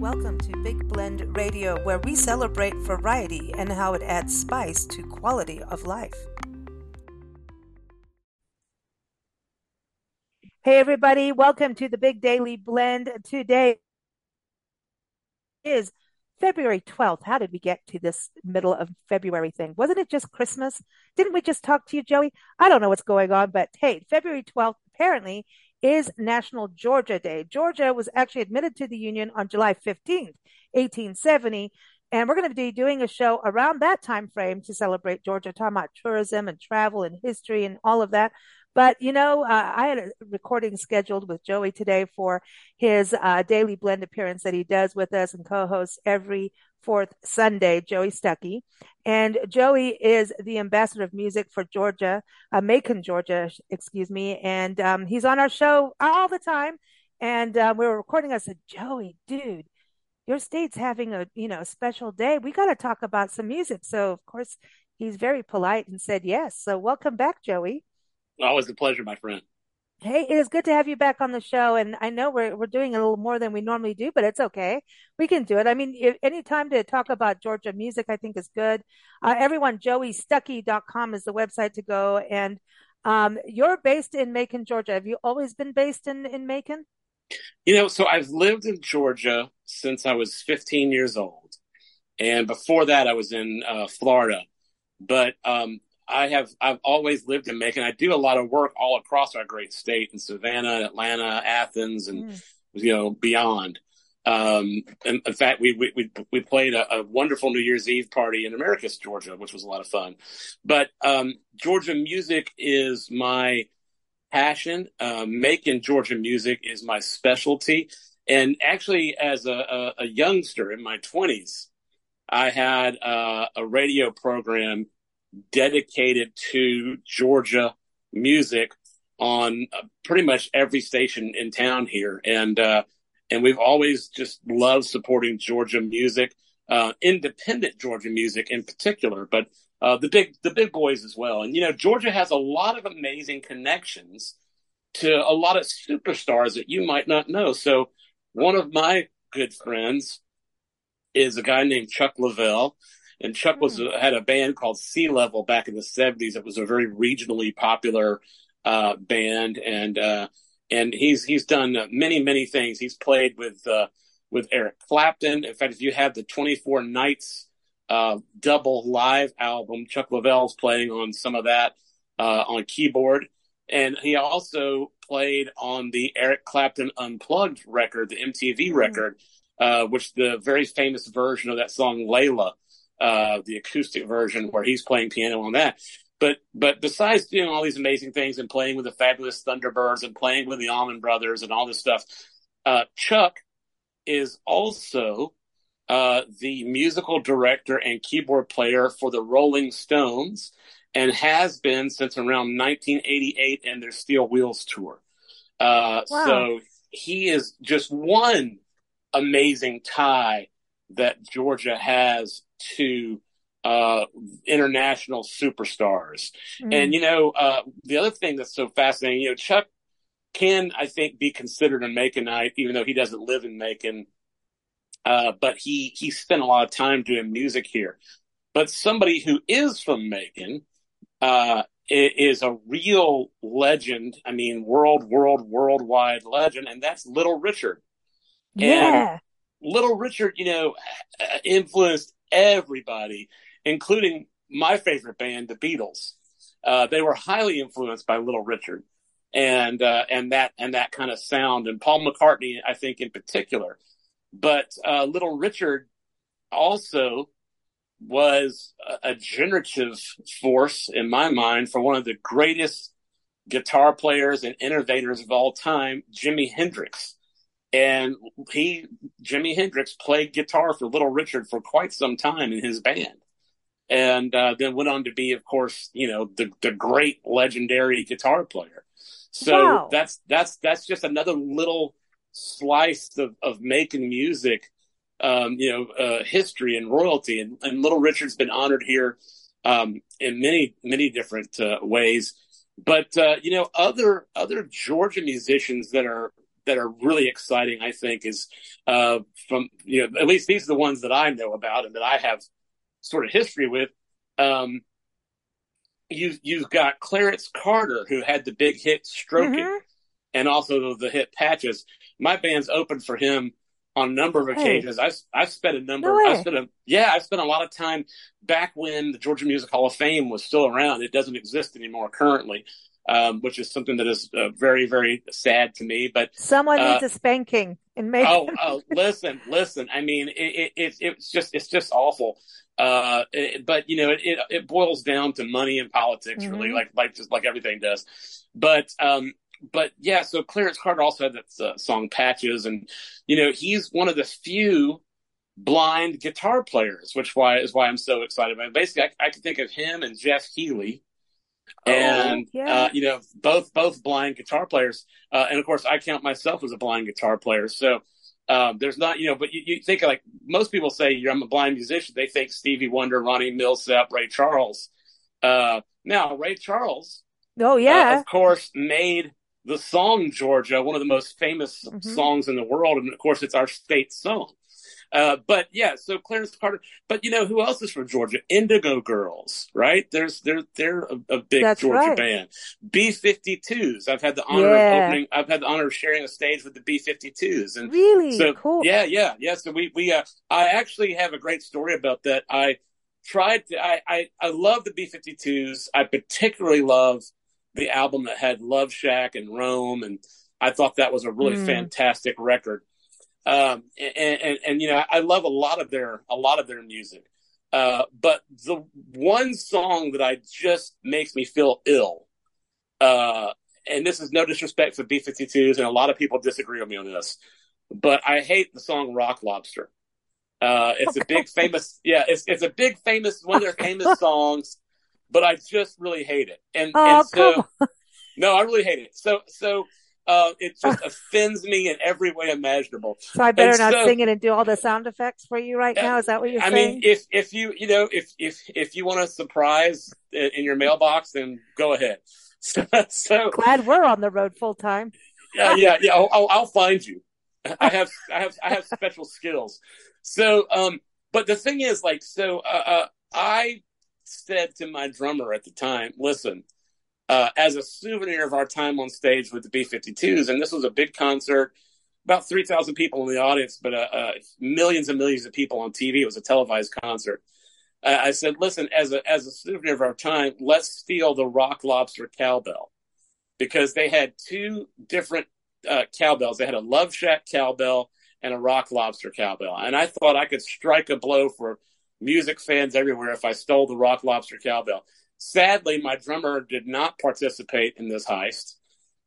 Welcome to Big Blend Radio, where we celebrate variety and how it adds spice to quality of life. Hey, everybody, welcome to the Big Daily Blend. Today is February 12th. How did we get to this middle of February thing? Wasn't it just Christmas? Didn't we just talk to you, Joey? I don't know what's going on, but hey, February 12th apparently is National Georgia Day. Georgia was actually admitted to the Union on July 15th, 1870. And we're going to be doing a show around that time frame to celebrate Georgia, talking about tourism and travel and history and all of that. But you know, uh, I had a recording scheduled with Joey today for his uh, daily blend appearance that he does with us and co-hosts every fourth Sunday, Joey Stuckey. And Joey is the ambassador of music for Georgia, uh, Macon, Georgia, excuse me. And um, he's on our show all the time. And uh, we were recording. I said, Joey, dude, your state's having a you know special day. We got to talk about some music. So of course he's very polite and said yes. So welcome back, Joey. Always a pleasure, my friend. Hey, it is good to have you back on the show. And I know we're we're doing a little more than we normally do, but it's okay. We can do it. I mean, if, any time to talk about Georgia music, I think is good. Uh, everyone, joeystuckey.com is the website to go. And um, you're based in Macon, Georgia. Have you always been based in, in Macon? You know, so I've lived in Georgia since I was 15 years old. And before that, I was in uh, Florida. But um, I have I've always lived in Macon. I do a lot of work all across our great state in Savannah, Atlanta, Athens, and mm. you know beyond. Um, and in fact, we we we played a, a, wonderful New Year's Eve party in Americus, Georgia, which was a lot of fun. But um, Georgia music is my passion. Uh, making Georgia music is my specialty. And actually, as a, a, a youngster in my twenties, I had uh, a radio program dedicated to Georgia music on pretty much every station in town here. And, uh, and we've always just loved supporting Georgia music, uh, independent Georgia music in particular, but, uh, the big, the big boys as well. And, you know, Georgia has a lot of amazing connections to a lot of superstars that you might not know. So one of my good friends is a guy named Chuck Leavell and Chuck was mm. had a band called Sea Level back in the seventies. It was a very regionally popular uh, band, and uh, and he's he's done many many things. He's played with uh, with Eric Clapton. In fact, if you have the Twenty Four Nights uh, double live album, Chuck Leavell's playing on some of that uh, on keyboard, and he also played on the Eric Clapton Unplugged record, the MTV mm. record, uh, which the very famous version of that song Layla uh, the acoustic version where he's playing piano on that. But but besides doing all these amazing things and playing with the fabulous Thunderbirds and playing with the Allman Brothers and all this stuff, uh, Chuck is also uh, the musical director and keyboard player for the Rolling Stones and has been since around 1988 and their Steel Wheels tour. Uh, wow. So he is just one amazing tie that Georgia has to uh, international superstars. Mm. And, you know, uh, the other thing that's so fascinating, you know, Chuck can, I think, be considered a Maconite, even though he doesn't live in Macon. Uh, but he, he spent a lot of time doing music here. But somebody who is from Macon, uh, is a real legend. I mean, world, world, worldwide legend, and that's Little Richard. Yeah. And Little Richard, you know, influenced everybody, including my favorite band, the Beatles. Uh, they were highly influenced by Little Richard and uh, and that and that kind of sound, and Paul McCartney, I think, in particular. But uh, Little Richard also was a, a generative force in my mind for one of the greatest guitar players and innovators of all time, Jimi Hendrix. And he, Jimi Hendrix, played guitar for Little Richard for quite some time in his band. And uh, then went on to be, of course, you know, the, the great legendary guitar player. So wow. that's that's that's just another little slice of, of making music, um, you know, uh, history and royalty. And, and Little Richard's been honored here um, in many many different uh, ways. But uh, you know, other other Georgia musicians that are that are really exciting, I think, is uh, from you know at least these are the ones that I know about and that I have sort of history with. Um, you you've got Clarence Carter who had the big hit "Stroking," mm-hmm. and also the hit "Patches." My band's opened for him on a number of occasions. Hey. I've I've spent a number. No I spent a yeah. I spent a lot of time back when the Georgia Music Hall of Fame was still around. It doesn't exist anymore currently um, which is something that is uh, very, very sad to me. But someone uh, needs a spanking and maybe. oh, oh, listen, listen. I mean, it, it, it's just, it's just awful. Uh, it, but you know, it, it, boils down to money and politics, mm-hmm. really, like, like just like everything does. But, um, but yeah, so Clarence Carter also had that uh, song Patches, and you know, he's one of the few blind guitar players, which why is why I'm so excited about. It. Basically, I, I can think of him and Jeff Oh, and yeah. uh, you know both both blind guitar players uh, and of course i count myself as a blind guitar player. So um, there's not you know but you, you think like most people say i'm a blind musician. They think stevie wonder ronnie milsap ray charles. Uh, now ray charles oh yeah. uh, of course made the song georgia one of the most famous mm-hmm. songs in the world. And of course it's our state song uh, but yeah, so Clarence Carter. But you know who else is from Georgia? Indigo Girls, right? There's they're they're a, a big That's Georgia right. band. B52s. I've had the honor yeah. of opening. I've had the honor of sharing a stage with the B52s. And really, so cool. Yeah, yeah, yeah. So we we uh, I actually have a great story about that. I tried to. I I, I love the B52s. I particularly love the album that had Love Shack and Rome and. I thought that was a really mm. fantastic record. Um, and, and, and, you know, I love a lot of their, a lot of their music. Uh, but the one song that I just makes me feel ill, uh, and this is no disrespect for B52s, and a lot of people disagree with me on this, but I hate the song Rock Lobster. Uh, it's a big famous, yeah, it's, it's a big famous, one of their famous songs, but I just really hate it. And, oh, and so, no, I really hate it. So, so, uh, it just offends me in every way imaginable. So I better and not so, sing it and do all the sound effects for you right now. Is that what you're I saying? I mean, if if you you know if if if you want a surprise in your mailbox, then go ahead. So, so glad we're on the road full time. yeah, yeah, yeah. I'll, I'll, I'll find you. I have I have I have special skills. So, um, but the thing is, like, so uh, uh, I said to my drummer at the time, listen uh, as a souvenir of our time on stage with the B-52s. And this was a big concert, about 3,000 people in the audience, but uh, uh, millions and millions of people on TV. It was a televised concert. I said, listen, as a, as a souvenir of our time, let's steal the Rock Lobster cowbell because they had two different uh, cowbells. They had a Love Shack cowbell and a Rock Lobster cowbell. And I thought I could strike a blow for music fans everywhere if I stole the Rock Lobster cowbell. Sadly, my drummer did not participate in this heist,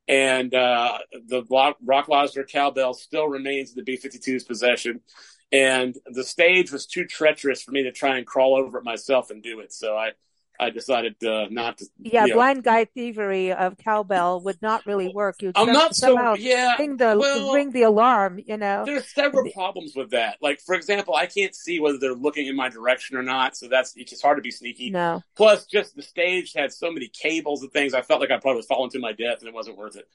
and uh, the Rock Lobster cowbell still remains in the B 52's possession. And the stage was too treacherous for me to try and crawl over it myself and do it. So I I decided uh, not to. Yeah, blind guy thievery of cowbell would not really work. You I'm not so yeah. Ring the well, ring the alarm. You know, there's several problems with that. Like for example, I can't see whether they're looking in my direction or not, so that's it's hard to be sneaky. No. Plus, just the stage had so many cables and things. I felt like I probably was falling to my death, and it wasn't worth it.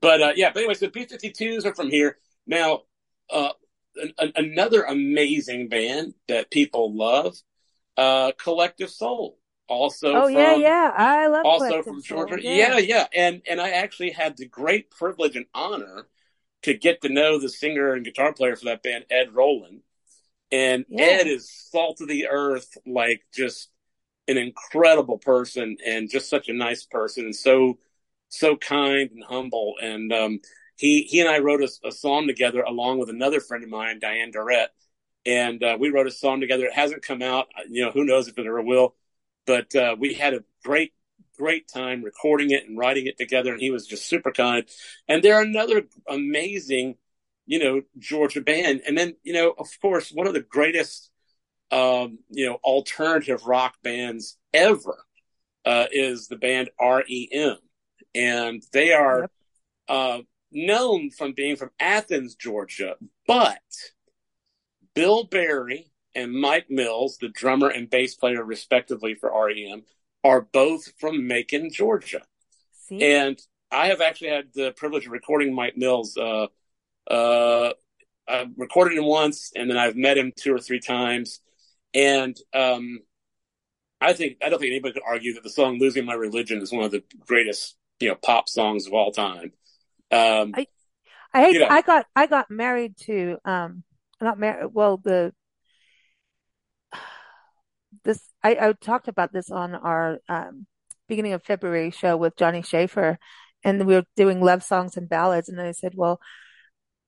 But uh, yeah, but anyway, so B52s are from here now. Uh, an, another amazing band that people love, uh, Collective Soul also oh from, yeah. Yeah i love also from georgia. Yeah. yeah. yeah. And and i actually had the great privilege and honor to get to know the singer and guitar player for that band ed roland and yeah. ed is salt of the earth like just an incredible person and just such a nice person and so so kind and humble. And um he he and i wrote a, a song together along with another friend of mine diane Durrett. And uh, we wrote a song together. It hasn't come out. You know who knows if it ever will but uh, we had a great, great time recording it and writing it together, and he was just super kind. And they're another amazing, you know, Georgia band. And then, you know, of course, one of the greatest, um, you know, alternative rock bands ever uh, is the band REM, and they are yep. uh, known from being from Athens, Georgia, but Bill Berry and Mike Mills, the drummer and bass player, respectively, for REM, are both from Macon, Georgia. See? And I have actually had the privilege of recording Mike Mills uh, Uh, I've recorded him once, and then I've met him two or three times, and um, I think I don't think anybody could argue that the song "Losing My Religion" is one of the greatest you know pop songs of all time. Um, I, I hate, you know. I got I got married to um not married well the this I, I talked about this on our um beginning of February show with Johnny Schaefer and we were doing love songs and ballads and I said well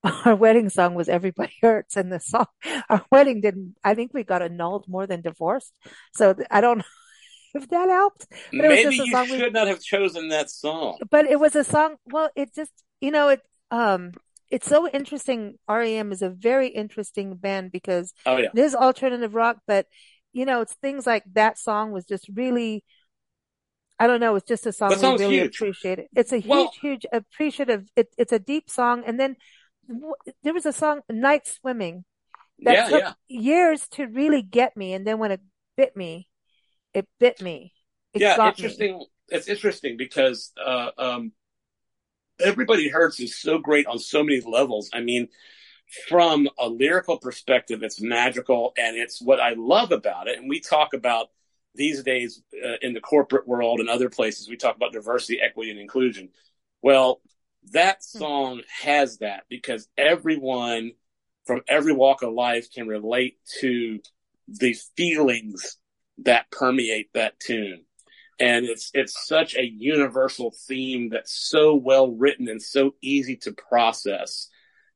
our wedding song was Everybody Hurts and the song our wedding didn't I think we got annulled more than divorced. So I don't if that helped but it was maybe just a you should we, not have chosen that song. but it was a song well it just you know it um it's so interesting. REM is a very interesting band because Oh yeah, it is alternative rock, but you know, it's things like that song was just really, I don't know, it's just a song that we really huge. appreciated. It's a huge, Well, huge appreciative. It, it's a deep song. And then w- there was a song, Night Swimming, that yeah, took yeah, years to really get me. And then when it bit me, it bit me. It yeah. got me. Interesting. It's interesting because uh, um, everybody hurts is so great on so many levels. I mean, from a lyrical perspective, it's magical, and it's what I love about it. And we talk about these days uh, in the corporate world and other places. We talk about diversity, equity, and inclusion. Well, that Hmm. song has that because everyone from every walk of life can relate to the feelings that permeate that tune. And it's it's such a universal theme that's so well written and so easy to process.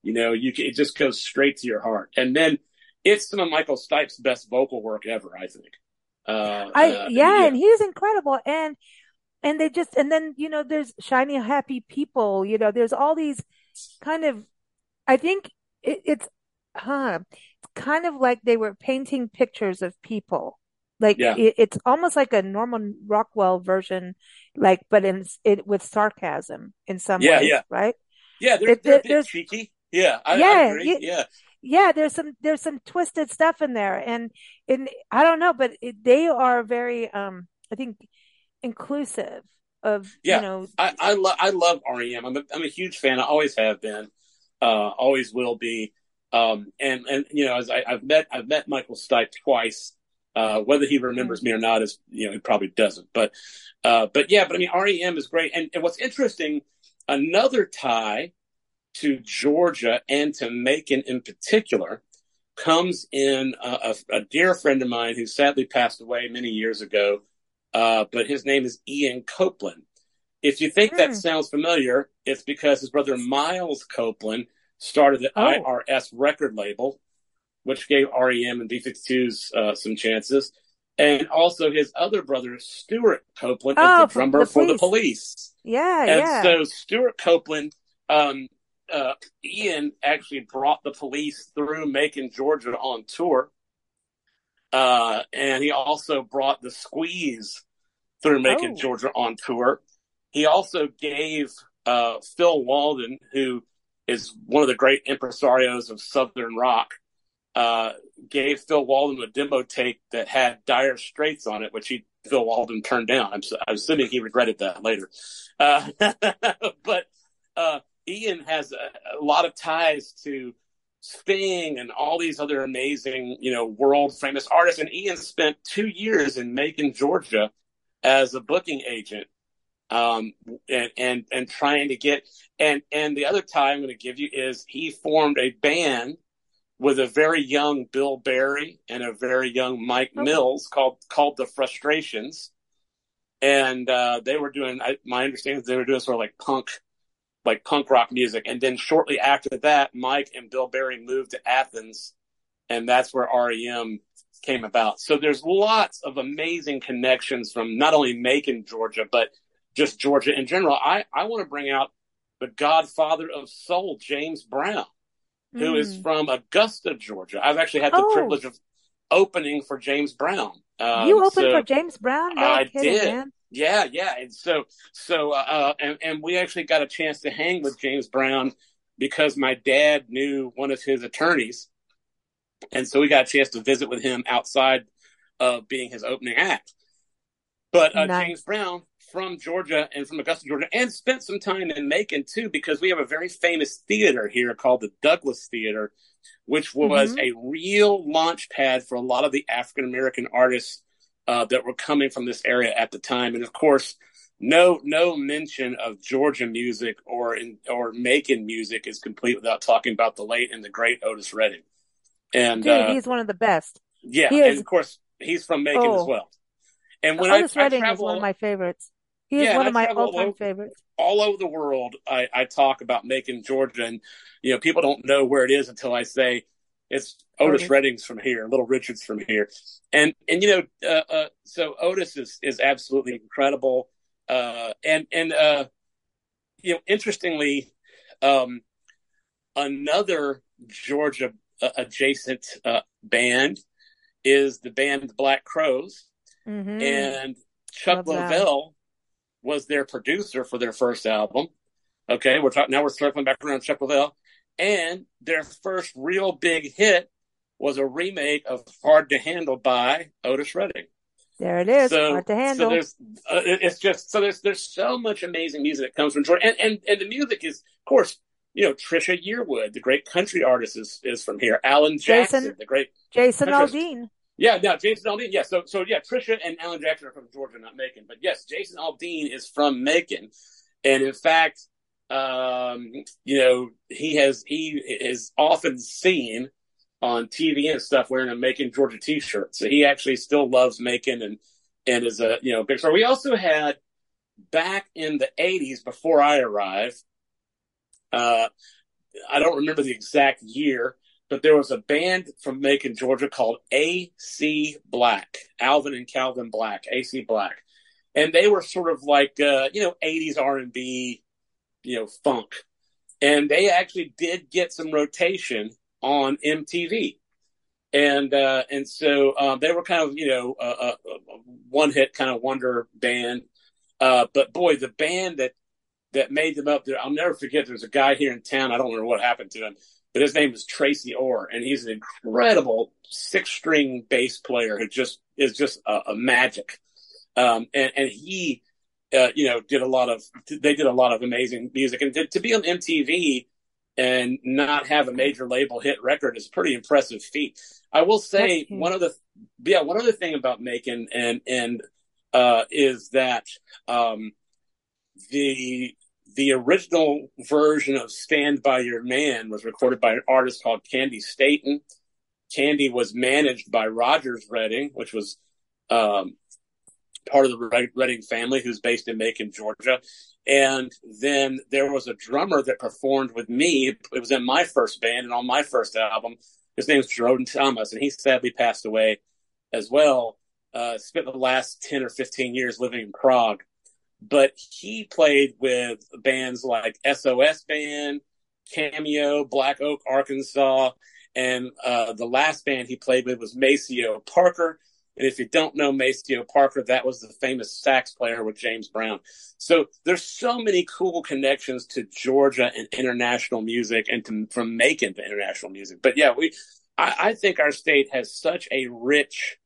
You know, you can, it just goes straight to your heart. And then it's some of Michael Stipe's best vocal work ever, I think. Uh, I, uh, yeah, yeah, and he's incredible. And, and they just, and then, you know, there's shiny, happy people, you know, there's all these kind of, I think it, it's, huh, it's kind of like they were painting pictures of people. Like yeah, it, it's almost like a Norman Rockwell version, like, but in it with sarcasm in some yeah, ways, yeah, right? yeah. They're It, they're a there, bit there's, cheeky. Yeah, I, I yeah, agree. you, Yeah, yeah, there's some there's some twisted stuff in there, and and I don't know, but it, they are very um I think inclusive of you yeah. know I I love I love REM. I'm a, I'm a huge fan. I always have been. Uh, always will be. Um, and and you know, as I, I've met I've met Michael Stipe twice. Uh, whether he remembers me or not is you know he probably doesn't. But uh, but yeah, but I mean REM is great. And, and what's interesting, another tie to Georgia and to Macon in particular comes in a, a, a dear friend of mine who sadly passed away many years ago. Uh, but his name is Ian Copeland. If you think that mm. sounds familiar, it's because his brother Miles Copeland started the Oh, IRS record label, which gave REM and B52s uh, some chances. And also his other brother, Stewart Copeland, is the oh, drummer the for the police. police. Yeah, And yeah. so Stewart Copeland, um, uh, Ian actually brought the police through Macon, Georgia on tour. Uh, and he also brought the Squeeze through Macon, Oh, Georgia on tour. He also gave uh, Phil Walden, who is one of the great impresarios of Southern rock, uh, gave Phil Walden a demo tape that had Dire Straits on it, which he Phil Walden turned down. I'm, I'm assuming he regretted that later. Uh, but uh, Ian has a, a lot of ties to Sting and all these other amazing, you know, world famous artists. And Ian spent two years in Macon, Georgia, as a booking agent, um, and and and trying to get. And and the other tie I'm going to give you is he formed a band with a very young Bill Berry and a very young Mike Mills called called the Frustrations, and uh, they were doing. I, my understanding is they were doing sort of like punk like punk rock music. And then shortly after that, Mike and Bill Berry moved to Athens, and that's where REM came about. So there's lots of amazing connections from not only Macon, Georgia, but just Georgia in general. I, I want to bring out the godfather of soul, James Brown, who is mm. from Augusta, Georgia. I've actually had the Oh, privilege of opening for James Brown. you Um, opened for James Brown? No I kidding, did. man. Yeah, yeah. And so, so, uh, uh, and, and we actually got a chance to hang with James Brown because my dad knew one of his attorneys. And so we got a chance to visit with him outside of being his opening act. But uh, Nice. James Brown from Georgia and from Augusta, Georgia, and spent some time in Macon too, because we have a very famous theater here called the Douglas Theater, which was Mhm. a real launch pad for a lot of the African American artists uh, that were coming from this area at the time. And of course, no no mention of Georgia music or in, or Macon music is complete without talking about the late and the great Otis Redding. And Dude, uh, he's one of the best. yeah, he and is- of course he's from Macon as Oh. well. And when I, Otis I Redding is travel one of my favorites. He is Yeah, one of I my all-time favorites. all over the world, I, I talk about Macon, Georgia, and you know people don't know where it is until I say it's Otis Otis. Redding's from here, Little Richard's from here, and and you know uh, uh, so Otis is is absolutely incredible, uh, and and uh, you know interestingly, um, another Georgia uh, adjacent uh, band is the band Black Crowes, hmm and Chuck Love that. Was their producer for their first album. Okay, we're talking now. We're circling back around Chuck Leavell, and their first real big hit was a remake of "Hard to Handle" by Otis Redding. There it is. So, Hard to handle. so there's, uh, it's just so there's there's so much amazing music that comes from Georgia, and and and the music is, of course, you know, Trisha Yearwood, the great country artist, is is from here. Alan Jackson, Jason- the great Jason. Aldean. yeah, no, Jason Aldean. Yeah, so so yeah, Trisha and Alan Jackson are from Georgia, not Macon. But yes, Jason Aldean is from Macon, and in fact, um, you know, he has he is often seen on TV and stuff wearing a Macon, Georgia T-shirt. So he actually still loves Macon and and is a you know big star. We also had back in the '80s before I arrived. Uh, I don't remember the exact year, but there was a band from Macon, Georgia called AC Black, Alvin and Calvin Black, AC Black, and they were sort of like uh, you know '80s R&B, you know funk, and they actually did get some rotation on MTV, and uh, and so um, they were kind of you know a one hit kind of wonder band, uh, but boy, the band that that made them up there, I'll never forget. There's a guy here in town. I don't remember what happened to him, but his name is Tracy Orr, and he's an incredible six string bass player who just is just a, a magic. Um, and, and he, uh, you know, did a lot of, they did a lot of amazing music and to, to be on MTV and not have a major label hit record is a pretty impressive feat. I will say one of the, yeah, one other thing about Macon and, and, uh, is that, um, the, the original version of Stand By Your Man was recorded by an artist called Candi Staton. Candy was managed by Rodgers Redding, which was um, part of the Red- Redding family, who's based in Macon, Georgia. And then there was a drummer that performed with me. It was in my first band and on my first album. His name's Jordan Thomas, and he sadly passed away as well. Uh, spent the last 10 or 15 years living in Prague. But he played with bands like SOS Band, Cameo, Black Oak, Arkansas, and uh, the last band he played with was Maceo Parker. And if you don't know Maceo Parker, that was the famous sax player with James Brown. So there's so many cool connections to Georgia and international music, and to, from Macon to international music. But yeah, we, I, I think our state has such a rich,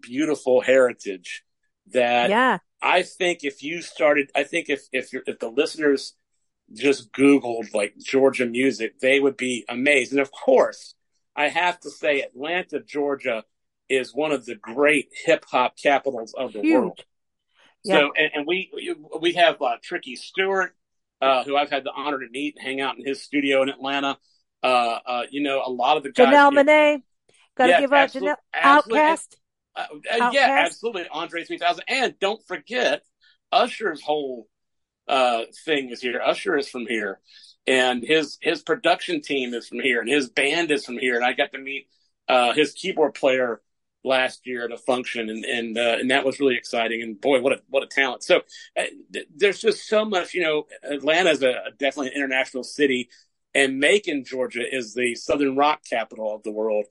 beautiful heritage that Yeah. I think if you started, I think if if you're, if the listeners just Googled like Georgia music, they would be amazed. And of course, I have to say, Atlanta, Georgia, is one of the great hip hop capitals of the Huge. world. Yeah. So, and, and we we have uh, Tricky Stewart, uh, who I've had the honor to meet, and hang out in his studio in Atlanta. Uh, uh, you know, a lot of the guys. Janelle Monae. Gotta Yeah, give out Janelle. Outkast. uh, uh, yeah, absolutely. Andre 3000. And don't forget, Usher's whole uh, thing is here. Usher is from here. And his his production team is from here, and his band is from here. And I got to meet uh, his keyboard player last year at a function, and and uh, and that was really exciting. And boy, what a what a talent! So uh, th- there's just so much. You know, Atlanta's a, a definitely an international city, and Macon, Georgia, is the Southern rock capital of the world.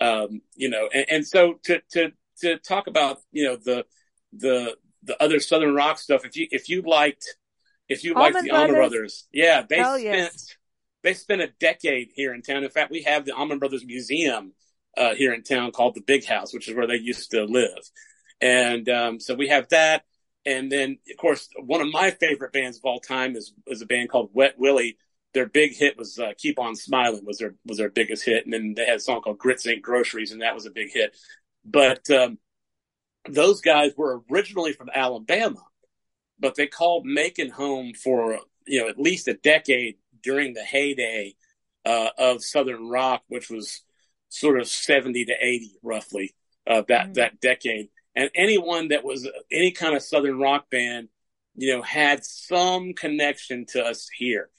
Um, you know, and, and so to to to talk about you know the the the other Southern rock stuff. If you if you liked if you liked the Allman Brothers. Brothers, yeah, they Hell spent yes. they spent a decade here in town. In fact, we have the Allman Brothers Museum uh, here in town called the Big House, which is where they used to live. And um, so we have that. And then, of course, one of my favorite bands of all time is is a band called Wet Willie. Their big hit was uh, "Keep on Smiling" was their was their biggest hit, and then they had a song called "Grits Ain't Groceries," and that was a big hit. But um, those guys were originally from Alabama, but they called Macon home for you know at least a decade during the heyday uh, of Southern rock, which was sort of seventy to eighty roughly uh, that mm-hmm. that decade and anyone that was any kind of southern rock band, you know, had some connection to us here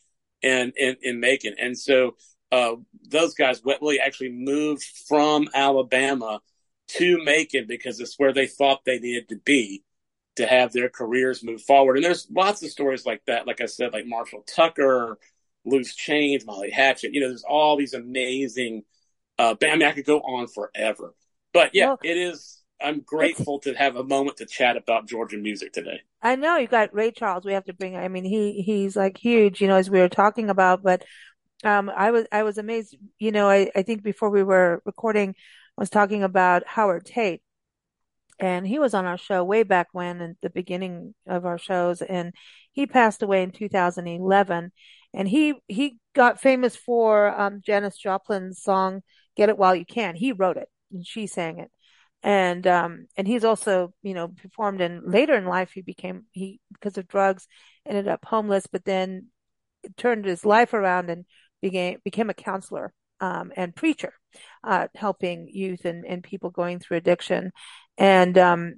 and in, in Macon. And so uh, those guys, Wet Willie, actually moved from Alabama to Macon because it's where they thought they needed to be to have their careers move forward. And there's lots of stories like that. Like I said, like Marshall Tucker, Loose Chains, Molly Hatchet. You know, there's all these amazing. Uh, I mean, I could go on forever. But yeah, well, it is I'm grateful to have a moment to chat about Georgia music today. I know you got Ray Charles. We have to bring. I mean, he he's like huge, you know, as we were talking about. But um, I was I was amazed. You know, I I think before we were recording, I was talking about Howard Tate, and he was on our show way back when, in the beginning of our shows, and he passed away in 2011. And he he got famous for um, Janis Joplin's song "Get It While You Can." He wrote it, and she sang it. And um and he's also you know performed and later in life he became he because of drugs ended up homeless but then turned his life around and became became a counselor um and preacher uh helping youth and and people going through addiction. And um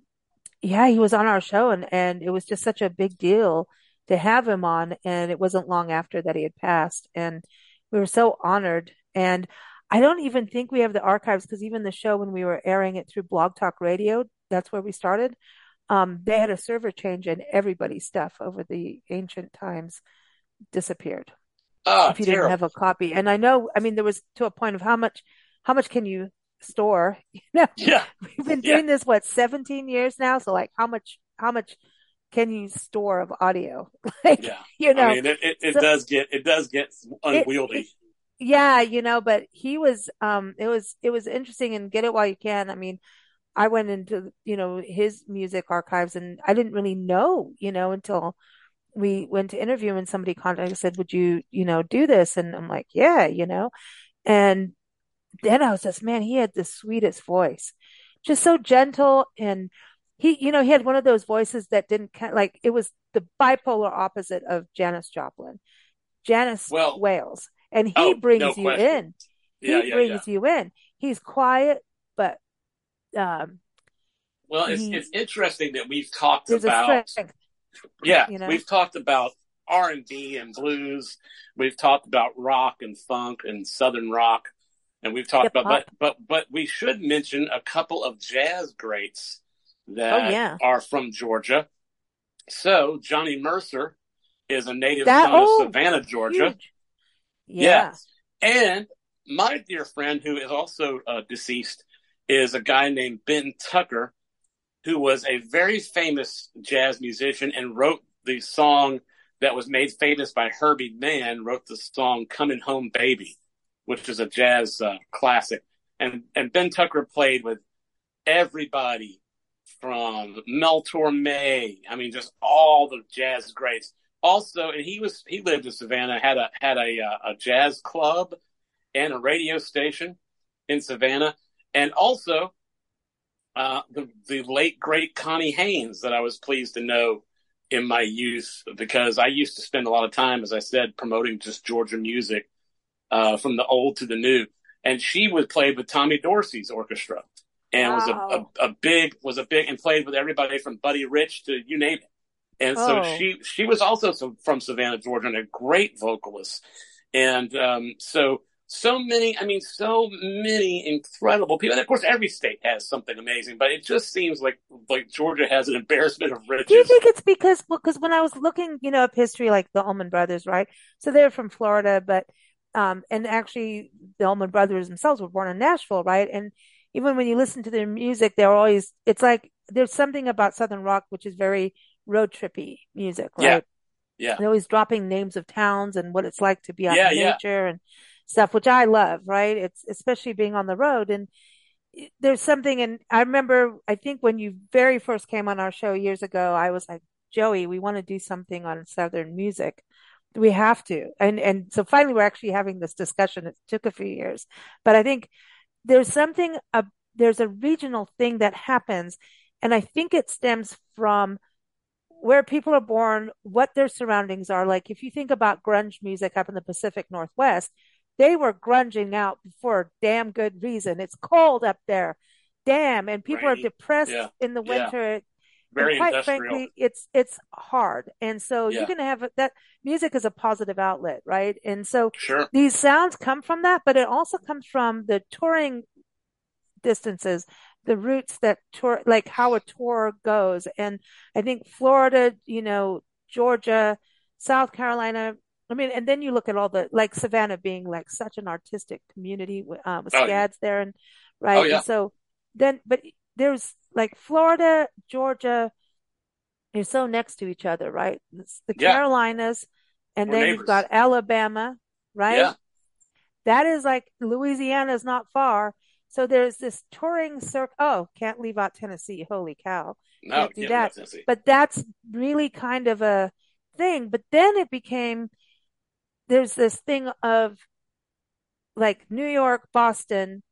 yeah he was on our show and and it was just such a big deal to have him on and it wasn't long after that he had passed. And we were so honored. And I don't even think we have the archives because even the show when we were airing it through Blog Talk Radio, that's where we started. Um, they had a server change and everybody's stuff over the ancient times disappeared. Oh, if you terrible. didn't have a copy. And I know, I mean, there was to a point of how much, how much can you store? You know, yeah. we've been doing yeah. this, what, 17 years now? So like how much, how much can you store of audio? like, yeah. you know, I mean, it, it, it so, does get, it does get unwieldy. Yeah, you know, but he was, um, it was, it was interesting and get it while you can. I mean, I went into, you know, his music archives and I didn't really know, you know, until we went to interview him and somebody contacted and said, would you, you know, do this? And I'm like, yeah, you know, and then I was just, man, he had the sweetest voice, just so gentle. And he, you know, he had one of those voices that didn't like, it was the bipolar opposite of Janis Joplin. Janis well, Wales and he oh, brings no you in. Yeah, he yeah, brings yeah. you in. He's quiet, but um, well, it's it's interesting that we've talked about. Yeah, you know? we've talked about R and B and blues. We've talked about rock and funk and southern rock, and we've talked Hip-hop. about but but but we should mention a couple of jazz greats that oh, yeah. are from Georgia. So Johnny Mercer is a native that, son oh, of Savannah, Georgia. Huge. Yeah. And my dear friend, who is also uh, deceased, is a guy named Ben Tucker, who was a very famous jazz musician and wrote the song that was made famous by Herbie Mann, wrote the song Coming Home Baby, which is a jazz uh, classic. And, and Ben Tucker played with everybody from Mel Torme. I mean, just all the jazz greats also, and he was he lived in Savannah, had a had a uh, a jazz club and a radio station in Savannah, and also uh, the the late great Connie Haines that I was pleased to know in my youth because I used to spend a lot of time, as I said, promoting just Georgia music uh, from the old to the new, and she would play with Tommy Dorsey's orchestra and wow. was a, a, a big was a big and played with everybody from Buddy Rich to you name it and so oh. she she was also from Savannah, Georgia, and a great vocalist. And um, so so many, I mean, so many incredible people. And of course, every state has something amazing, but it just seems like like Georgia has an embarrassment of riches. Do you think it's because because when I was looking, you know, up history, like the Allman Brothers, right? So they're from Florida, but um, and actually the Allman Brothers themselves were born in Nashville, right? And even when you listen to their music, they're always it's like there's something about Southern rock which is very road trippy music, right? Yeah. Yeah. They're always dropping names of towns and what it's like to be out yeah, in yeah. nature and stuff, which I love, right? It's especially being on the road. And there's something, and I remember, I think when you very first came on our show years ago, I was like, Joey, we want to do something on Southern music. We have to. And, and so finally we're actually having this discussion. It took a few years, but I think there's something, uh, there's a regional thing that happens. And I think it stems from where people are born, what their surroundings are. Like if you think about grunge music up in the Pacific Northwest, they were grunging out for a damn good reason. It's cold up there. Damn. And people Rainy. are depressed yeah. in the winter. Yeah. Very quite industrial. frankly, it's it's hard. And so yeah. you can have that music is a positive outlet, right? And so sure. these sounds come from that, but it also comes from the touring distances, the routes that tour like how a tour goes. And I think Florida, you know, Georgia, South Carolina, I mean, and then you look at all the like Savannah being like such an artistic community uh, with oh, SCADs there, and right. Oh, yeah. And so then, but there's like Florida, Georgia, you're so next to each other, right? It's the yeah. Carolinas, and We're then neighbors. you've got Alabama, right? Yeah. That is like Louisiana is not far. So there's this touring circuit. Oh, can't leave out Tennessee. Holy cow. No, can't do that. But that's really kind of a thing. But then it became there's this thing of like New York, Boston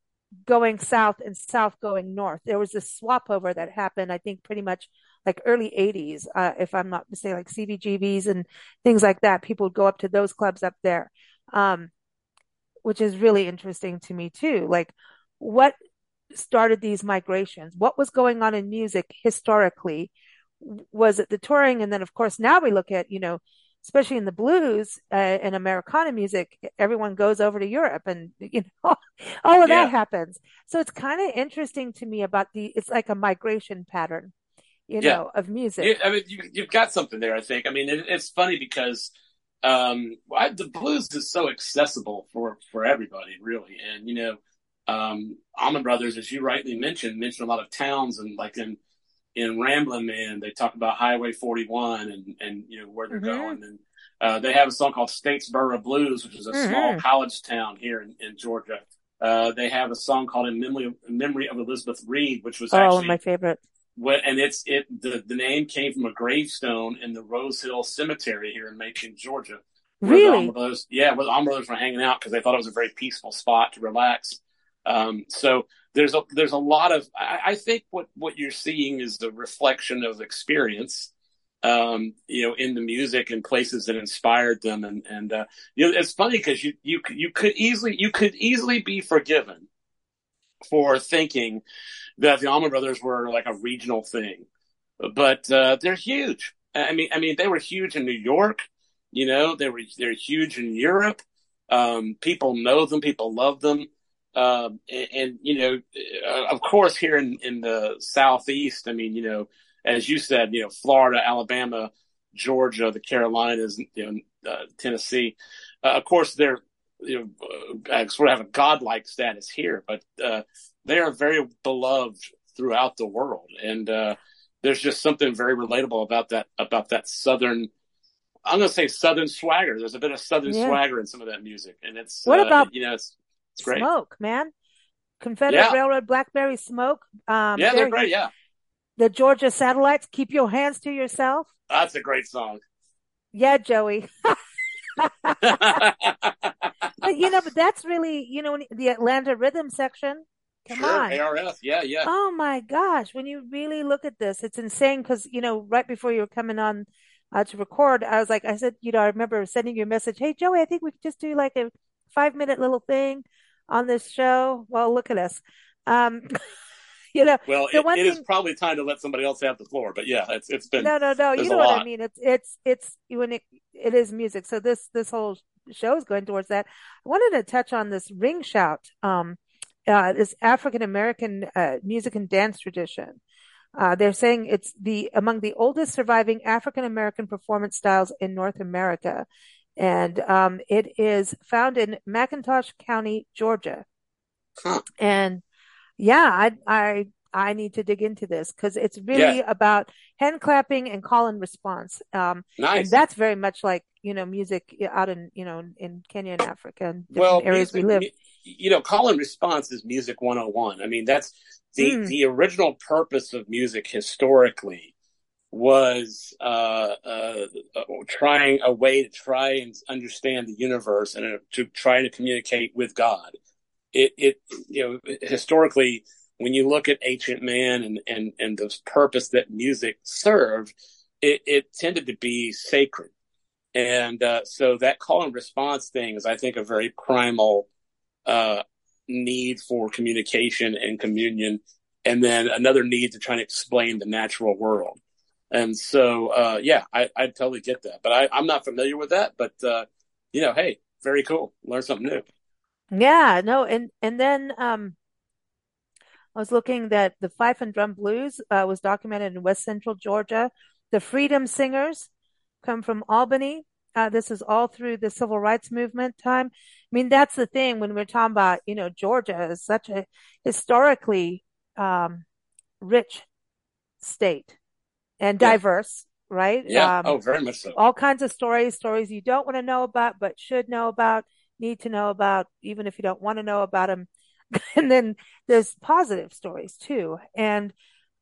going south and south going north. There was this swap over that happened, I think pretty much like early 80s, uh, if I'm not mistaken, like CBGBs and things like that. People would go up to those clubs up there, um, which is really interesting to me too. Like what started these migrations? What was going on in music historically? Was it the touring? And then of course now we look at, you know, especially in the blues uh, and Americana music, everyone goes over to Europe and, you know, all of yeah. that happens. So it's kind of interesting to me about the, it's like a migration pattern, you yeah. know, of music. Yeah, I mean, you, have got something there, I think. I mean, it, it's funny because, um, I, the blues is so accessible for, for everybody, really. And, you know, um, Allman Brothers, as you rightly mentioned, mentioned a lot of towns and like in, in Ramblin' Man, they talk about Highway 41 and, and you know, where they're mm-hmm. going. And uh, they have a song called Statesboro Blues, which is a mm-hmm. small college town here in, in Georgia. Uh, they have a song called In Memory, of, in Memory of Elizabeth Reed, which was actually oh, my favorite. What, and it's it the, the name came from a gravestone in the Rose Hill Cemetery here in Macon, Georgia. Really? Brothers, yeah, where the Brothers were hanging out because they thought it was a very peaceful spot to relax. Um, so there's a there's a lot of I, I, think what what you're seeing is the reflection of experience um, you know in the music and places that inspired them. And and uh, you know it's funny because you you you could easily you could easily be forgiven for thinking that the Allman Brothers were like a regional thing but uh, they're huge. I mean I mean they were huge in New York you know they were they're huge in Europe. Um, people know them people love them um, and, and, you know, uh, of course, here in, in the Southeast, I mean, you know, as you said, you know, Florida, Alabama, Georgia, the Carolinas, you know, uh, Tennessee, uh, of course, they're, you know, uh, sort of have a godlike status here, but, uh, they are very beloved throughout the world. And, uh, there's just something very relatable about that, about that Southern, I'm going to say Southern swagger. There's a bit of Southern yeah. swagger in some of that music. And it's, what about, you know, it's, it's great. Smoke, man. Confederate yeah. Railroad Blackberry Smoke. Um, yeah, they're great. Yeah. The Georgia Satellites. Keep your hands to yourself. That's a great song. Yeah, Joey. but you know, but that's really, you know, the Atlanta rhythm section. Come sure, on. ARS. Yeah, yeah. Oh my gosh. When you really look at this, it's insane because, you know, right before you were coming on uh, to record, I was like, I said, you know, I remember sending you a message. Hey, Joey, I think we could just do like a five minute little thing on this show. Well, look at us. Um, you know, well, it, it thing, is probably time to let somebody else have the floor. But yeah, it's it's been no, no, no. You know what I mean? It's it's it's when it it is music. So this this whole show is going towards that. I wanted to touch on this ring shout. Um, uh, this African American uh, music and dance tradition. Uh, they're saying it's the among the oldest surviving African American performance styles in North America and um, it is found in McIntosh County, Georgia. Huh. And yeah, I I I need to dig into this because it's really yeah. about hand clapping and call and response. Um, nice. And that's very much like you know music out in you know in Kenya and Africa and well, areas music, we live. you know, call and response is music 101. I mean, that's the, mm. the original purpose of music historically was uh, uh, trying a way to try and understand the universe and to try to communicate with God. It, it, you know, historically, when you look at ancient man and, and, and the purpose that music served, it, it tended to be sacred. And uh, so that call and response thing is, I think, a very primal uh, need for communication and communion, and then another need to try and explain the natural world. And so, uh, yeah, I, I totally get that, but I, I'm not familiar with that. But uh, you know, hey, very cool. Learn something new. Yeah, no, and and then um, I was looking that the fife and drum blues uh, was documented in West Central Georgia. The Freedom Singers come from Albany. Uh, this is all through the civil rights movement time. I mean, that's the thing when we're talking about, you know, Georgia is such a historically um, rich state and yeah. diverse, right? Yeah. Um, oh, very much so. All kinds of stories, stories you don't want to know about, but should know about, need to know about, even if you don't want to know about them. and then there's positive stories too. And,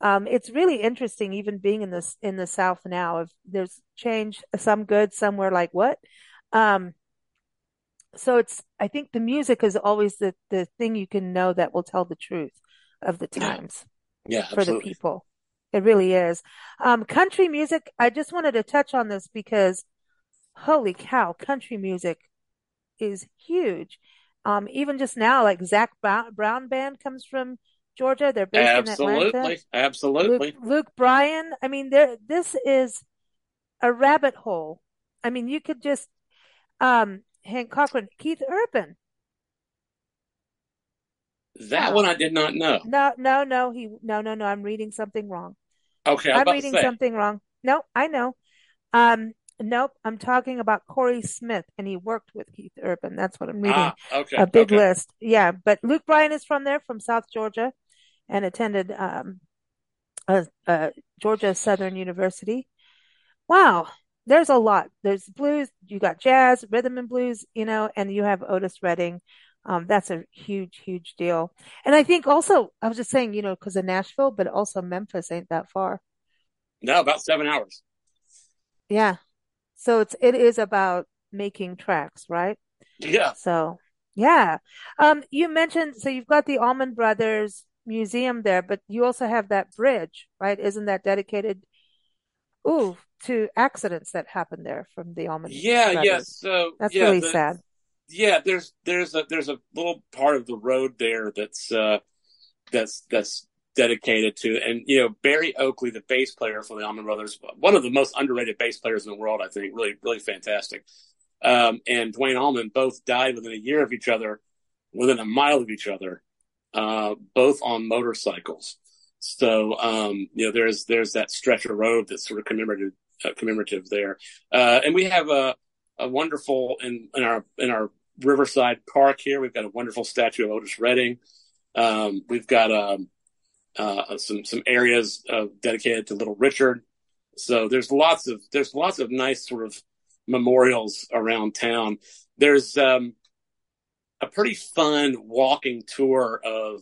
um, it's really interesting, even being in this, in the South now, if there's change, some good, somewhere like what? Um, so it's, I think the music is always the, the thing you can know that will tell the truth of the times. Yeah, yeah for the people. It really is. Um, country music, I just wanted to touch on this because holy cow, country music is huge. Um, even just now, like Zac Brown band comes from Georgia. They're based absolutely, in Atlanta. Absolutely. Luke, Luke Bryan. I mean, there, this is a rabbit hole. I mean, you could just, um, Hank Cochran, Keith Urban. That one I did not know. No, no, no. He no, no, no. I'm reading something wrong. Okay, I'm reading something wrong. No, I know. Um, nope. I'm talking about Corey Smith, and he worked with Keith Urban. That's what I'm reading. Ah, okay, a big okay. list. Yeah, but Luke Bryan is from there, from South Georgia, and attended um, Georgia Southern University. Wow, there's a lot. There's blues, you got jazz, rhythm and blues, you know, and you have Otis Redding. Um, that's a huge, huge deal. And I think also, I was just saying, you know, because of Nashville, but also Memphis ain't that far. No, about seven hours. Yeah. So it's, it is about making tracks, right? Yeah. So, yeah. Um, you mentioned, so you've got the Allman Brothers Museum there, but you also have that bridge, right? Isn't that dedicated? Ooh, to accidents that happened there from the Allman. Yeah, yes. So that's yeah, really the, sad yeah, there's there's a there's a little part of the road there that's uh, that's that's dedicated to, and you know Berry Oakley, the bass player for the Allman Brothers, one of the most underrated bass players in the world, I think, really really fantastic. Um, and Duane Allman both died within a year of each other, within a mile of each other, uh, both on motorcycles. So um, you know there's there's that stretch of road that's sort of commemorative uh, commemorative there, uh, and we have a a wonderful in, in our in our Riverside Park here. We've got a wonderful statue of Otis Redding. Um, we've got um, uh, some some areas uh, dedicated to Little Richard. So there's lots of there's lots of nice sort of memorials around town. There's um, a pretty fun walking tour of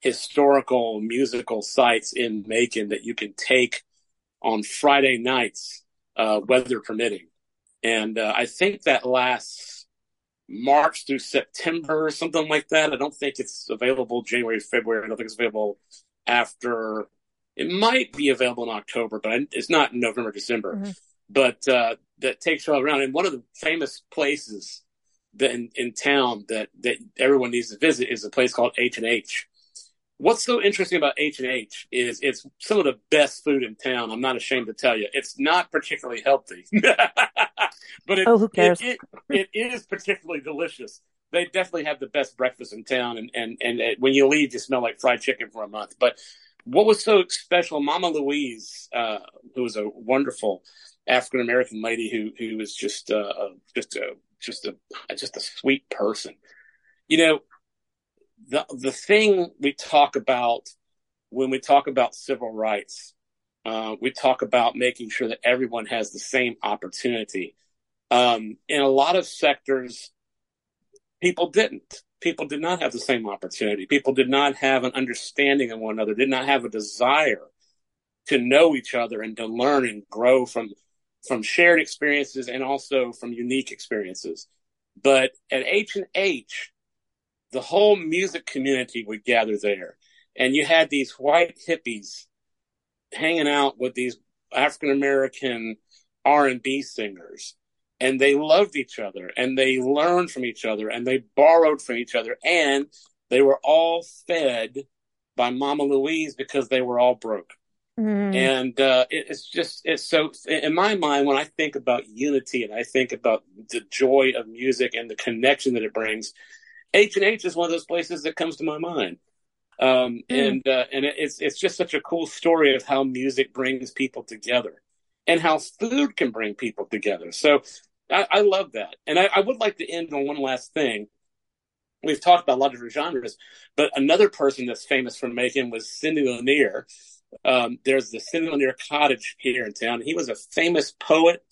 historical musical sites in Macon that you can take on Friday nights, uh, weather permitting. And uh, I think that lasts March through September or something like that. I don't think it's available January, February. I don't think it's available after. It might be available in October, but it's not in November, December. Mm-hmm. But uh, that takes you all around. And one of the famous places that in, in town that that everyone needs to visit is a place called H and H. What's so interesting about H and H is it's some of the best food in town. I'm not ashamed to tell you. It's not particularly healthy. but it, oh, who cares? It, it, it is particularly delicious. They definitely have the best breakfast in town, and and and when you leave, you smell like fried chicken for a month. But what was so special, Mama Louise, uh, who was a wonderful African American lady who who was just uh, just a just a just a sweet person. You know, the the thing we talk about when we talk about civil rights, uh, we talk about making sure that everyone has the same opportunity. Um, in a lot of sectors, people didn't. people did not have the same opportunity. People did not have an understanding of one another, did not have a desire to know each other and to learn and grow from from shared experiences and also from unique experiences. But at H and H, the whole music community would gather there, and you had these white hippies hanging out with these African American R and B singers, and they loved each other, and they learned from each other, and they borrowed from each other, and they were all fed by Mama Louise because they were all broke. Mm. And uh, it, it's just it's so in my mind when I think about unity and I think about the joy of music and the connection that it brings, H and H is one of those places that comes to my mind. Um, mm. And uh, and it's it's just such a cool story of how music brings people together, and how food can bring people together. So I, I love that, and I, I would like to end on one last thing. We've talked about a lot of different genres, but another person that's famous for making was Sidney Lanier. Um, there's the Sidney Lanier Cottage here in town. He was a famous poet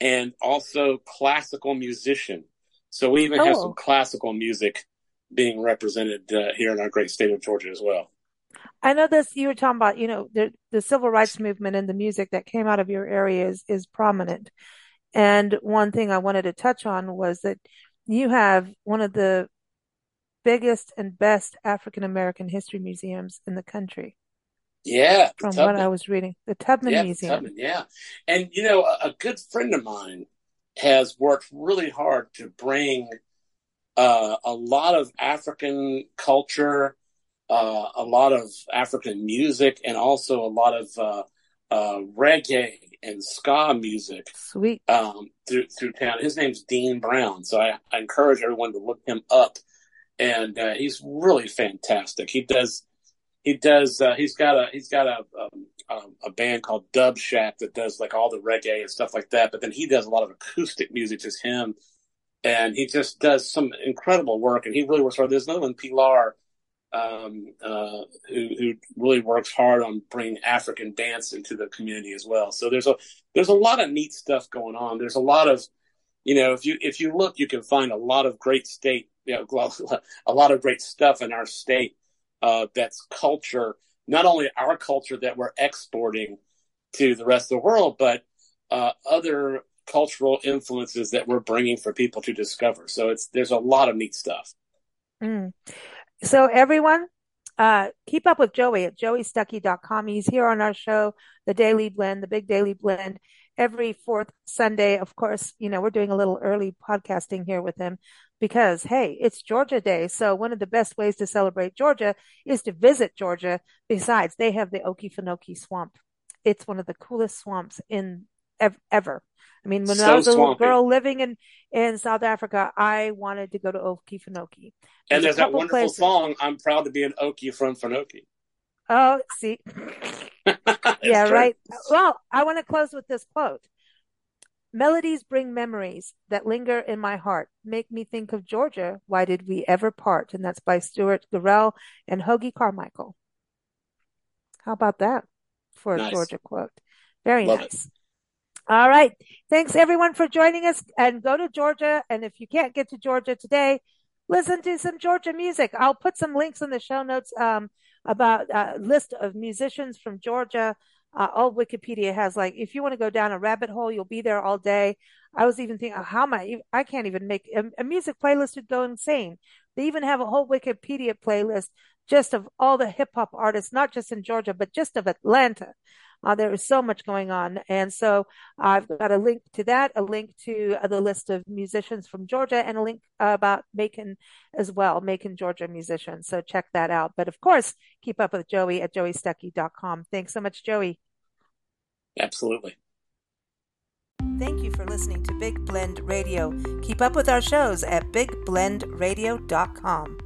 and also classical musician. So we even oh. have some classical music being represented uh, here in our great state of Georgia as well. I know this. You were talking about, you know, the the civil rights movement and the music that came out of your area is is prominent. And one thing I wanted to touch on was that you have one of the biggest and best African American history museums in the country. Yeah, from Tubman. what I was reading, the Tubman yeah, Museum. Tubman, yeah, and you know, a, a, good friend of mine has worked really hard to bring uh, a lot of African culture, uh, a lot of African music, and also a lot of uh, uh reggae and ska music. Sweet. Um, through through town. His name's Dean Brown, so I, I encourage everyone to look him up, and uh, he's really fantastic. He does. He does. Uh, he's got a. He's got a, um, um, a band called Dub Shack that does like all the reggae and stuff like that. But then he does a lot of acoustic music, just him and he just does some incredible work. And he really works hard. There's another one, Pilar, um, uh, who, who really works hard on bringing African dance into the community as well. So there's a there's a lot of neat stuff going on. There's a lot of you know if you if you look, you can find a lot of great state, you know, a lot of great stuff in our state uh, that's culture, not only our culture that we're exporting to the rest of the world, but uh, other cultural influences that we're bringing for people to discover. So it's there's a lot of neat stuff. Mm. So everyone, uh, keep up with Joey at joeystuckey.com. He's here on our show, The Daily Blend, The Big Daily Blend, every fourth Sunday. Of course, you know, we're doing a little early podcasting here with him because, hey, it's Georgia Day. So one of the best ways to celebrate Georgia is to visit Georgia. Besides, they have the Okefenokee Swamp. It's one of the coolest swamps in ever. I mean, when so I was a little girl living in, in South Africa, I wanted to go to Okefenokee. And there's that wonderful places. song, I'm proud to be an Okie from Fenoke. Oh, see. yeah, true. right. Well, I want to close with this quote. Melodies bring memories that linger in my heart, make me think of Georgia. Why did we ever part? And that's by Stuart Gorrell and Hoagy Carmichael. How about that for a nice. Georgia quote? Very Love nice. It. All right. Thanks everyone for joining us and go to Georgia. And if you can't get to Georgia today, listen to some Georgia music. I'll put some links in the show notes, um, about a list of musicians from Georgia. Uh, all Wikipedia has like, if you want to go down a rabbit hole, you'll be there all day. I was even thinking, oh, how am I, I can't even make a, a music playlist would go insane. They even have a whole Wikipedia playlist just of all the hip hop artists, not just in Georgia, but just of Atlanta. Uh, there is so much going on. And so I've got a link to that, a link to uh, the list of musicians from Georgia and a link uh, about Macon as well, Macon, Georgia musicians. So check that out. But of course, keep up with Joey at joeystuckey.com. Thanks so much, Joey. Absolutely. Thank you for listening to Big Blend Radio. Keep up with our shows at bigblendradio.com.